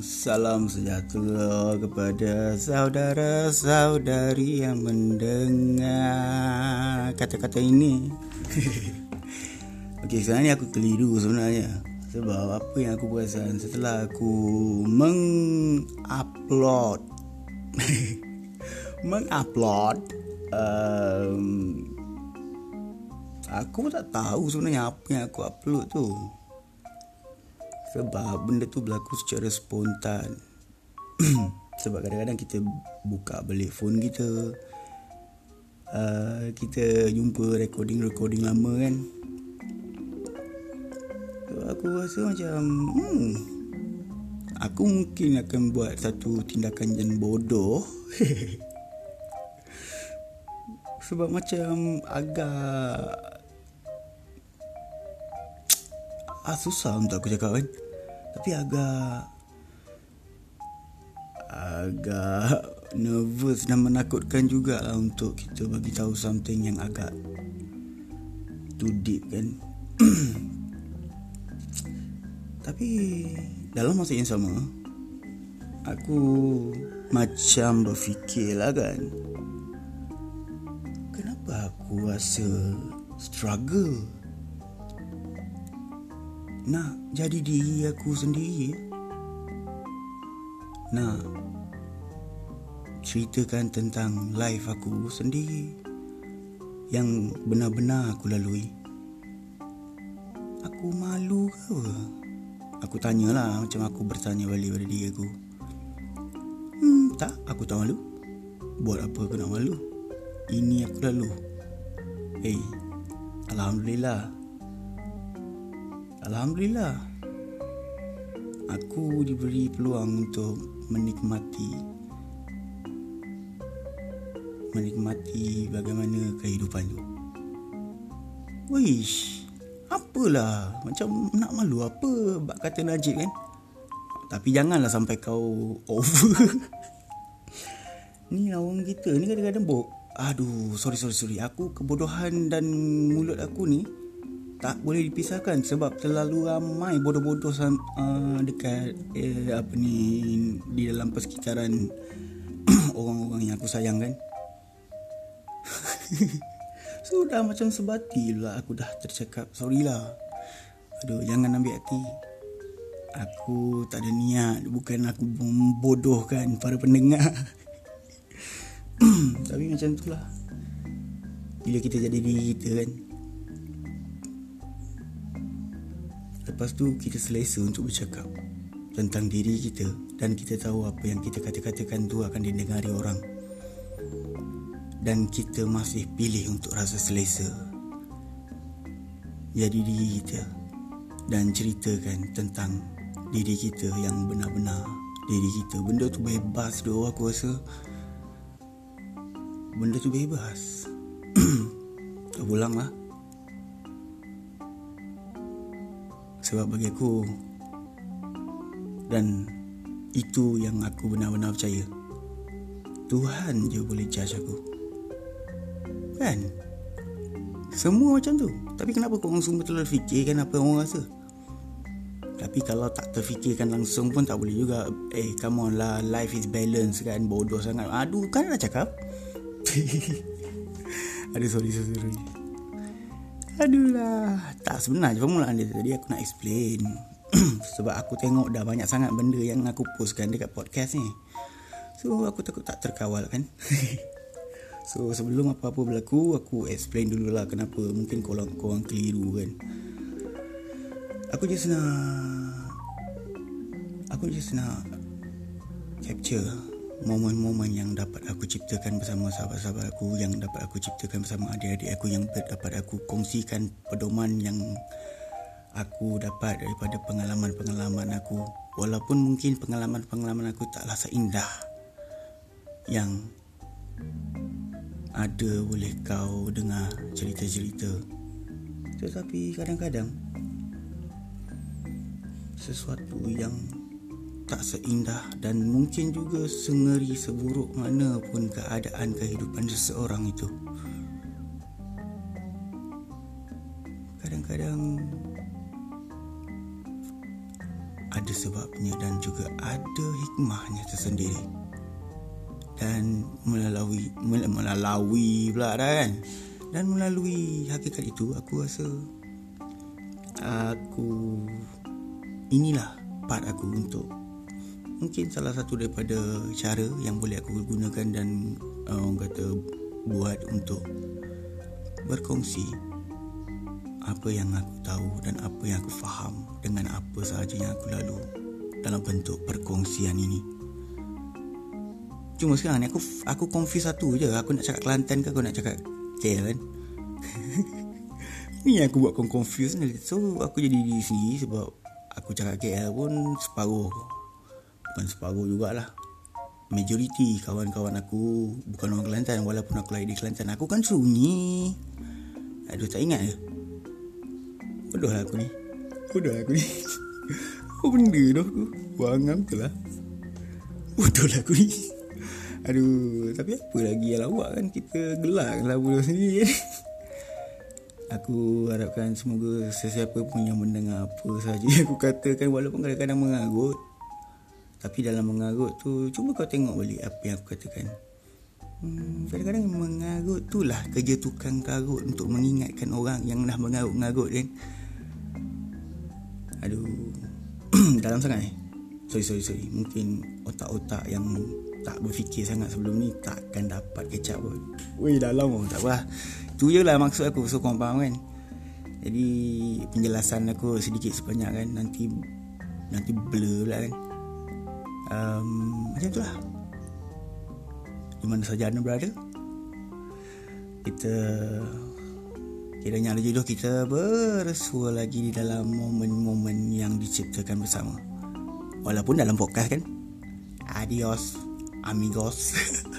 Salam sejahtera kepada saudara-saudari yang mendengar kata-kata ini. Okey, ni aku keliru sebenarnya. Sebab apa yang aku perasan setelah aku mengupload mengupload um, aku tak tahu sebenarnya apa yang aku upload tu. Sebab benda tu berlaku secara spontan. Sebab kadang-kadang kita buka balik phone kita uh, Kita jumpa recording-recording lama kan. So, Aku rasa macam hmm, Aku mungkin akan buat satu tindakan yang bodoh. Sebab macam agak ah, Susah untuk aku cakap kan. Tapi agak agak nervous dan menakutkan juga lah untuk kita bagi tahu something yang agak too deep kan. Tapi dalam masa yang sama aku macam berfikir lah kan. Kenapa aku rasa struggle nak jadi diri aku sendiri. Nak ceritakan tentang life aku sendiri yang benar-benar aku lalui. Aku malu ke apa? Aku tanyalah macam aku bertanya balik pada diri aku. Hmm tak aku tak malu. Buat apa aku nak malu? Ini aku lalu. Hey alhamdulillah Alhamdulillah. Aku diberi peluang untuk menikmati Menikmati bagaimana kehidupan tu. Wish Apalah. Macam nak malu apa Bak kata Najib kan? Tapi janganlah sampai kau over. Ni orang kita. Ni kadang-kadang bok. Aduh sorry sorry sorry. Aku kebodohan dan mulut aku ni tak boleh dipisahkan sebab terlalu ramai bodoh-bodoh uh, dekat eh, apa ni di dalam persekitaran orang-orang yang aku sayang kan. Sudah macam sebati lah aku dah tercakap. Sorry lah. Aduh jangan ambil hati. Aku tak ada niat. Bukan aku membodohkan para pendengar. Tapi macam itulah. Bila kita jadi diri kita kan. Lepas tu kita selesa untuk bercakap tentang diri kita dan kita tahu apa yang kita kata-katakan tu akan didengari orang. Dan kita masih pilih untuk rasa selesa. Jadi diri kita dan ceritakan tentang diri kita yang benar-benar diri kita. Benda tu bebas doh aku rasa. Benda tu bebas. Ulanglah. lah. Sebab bagi aku Dan Itu yang aku benar-benar percaya. Tuhan je boleh judge aku. Kan? Semua macam tu. Tapi kenapa korang semua terlalu fikirkan Apa orang rasa? Tapi kalau tak terfikirkan langsung pun Tak boleh juga. Eh come on lah Life is balance kan Bodoh sangat. Aduh kan nak cakap? Aduh sorry sorry, sorry. Aduh lah Tak sebenarnya permulaan dia Tadi aku nak explain. Sebab aku tengok dah banyak sangat benda yang aku postkan dekat podcast ni. So aku takut tak terkawal kan? So sebelum apa-apa berlaku Aku explain dululah kenapa Mungkin korang, korang keliru kan? Aku just nak Aku just nak Capture momen-momen yang dapat aku ciptakan bersama sahabat-sahabat aku yang dapat aku ciptakan bersama adik-adik aku yang dapat aku kongsikan pedoman yang aku dapat daripada pengalaman-pengalaman aku. Walaupun mungkin pengalaman-pengalaman aku taklah seindah yang ada boleh kau dengar cerita-cerita. Tetapi kadang-kadang sesuatu yang tak seindah dan mungkin juga sengeri seburuk mana pun keadaan kehidupan seseorang itu. Kadang-kadang ada sebabnya dan juga ada hikmahnya tersendiri. Dan melalui melalui pula kan. Dan melalui hakikat itu aku rasa aku inilah part aku untuk mungkin salah satu daripada cara yang boleh aku gunakan dan uh, orang kata buat untuk berkongsi apa yang aku tahu dan apa yang aku faham dengan apa sahaja yang aku lalu dalam bentuk perkongsian ini. Cuma sekarang ni aku aku confuse satu je. Aku nak cakap Kelantan ke aku nak cakap KL kan? ni aku buat confuse ni. So aku jadi di sini sebab aku cakap KL pun separuh. Bukan separuh jugalah. Majoriti kawan-kawan aku bukan orang Kelantan walaupun aku lahir di Kelantan. Aku kan sunyi. Aduh tak ingat ke? Bodoh lah aku ni. Bodoh aku ni. Apa benda tu aku? Buangam tu lah. Bodoh lah aku ni. Aduh, tapi apa lagi yang lawak kan kita gelak lah bodoh sendiri kan. Aku harapkan semoga sesiapa pun yang mendengar apa saja yang aku katakan walaupun kadang-kadang mengagut. Tapi dalam mengagut tu cuba kau tengok balik apa yang aku katakan. Hmm, kadang-kadang mengagut tu lah kerja tukang karut untuk mengingatkan orang yang dah mengarut-ngarut kan. Aduh, dalam sangat eh. Sorry, sorry, sorry. Mungkin otak-otak yang tak berfikir sangat sebelum ni takkan dapat kecap pun. Weh dalam pun tak apa. Tu je lah maksud aku so korang faham kan. Jadi penjelasan aku sedikit sebanyak kan nanti nanti blur pula kan. Um, macam tu lah. Di mana saja anda berada. Kita kiranya ada jodoh kita bersua lagi di dalam momen-momen yang diciptakan bersama. Walaupun dalam podcast kan. Adios amigos.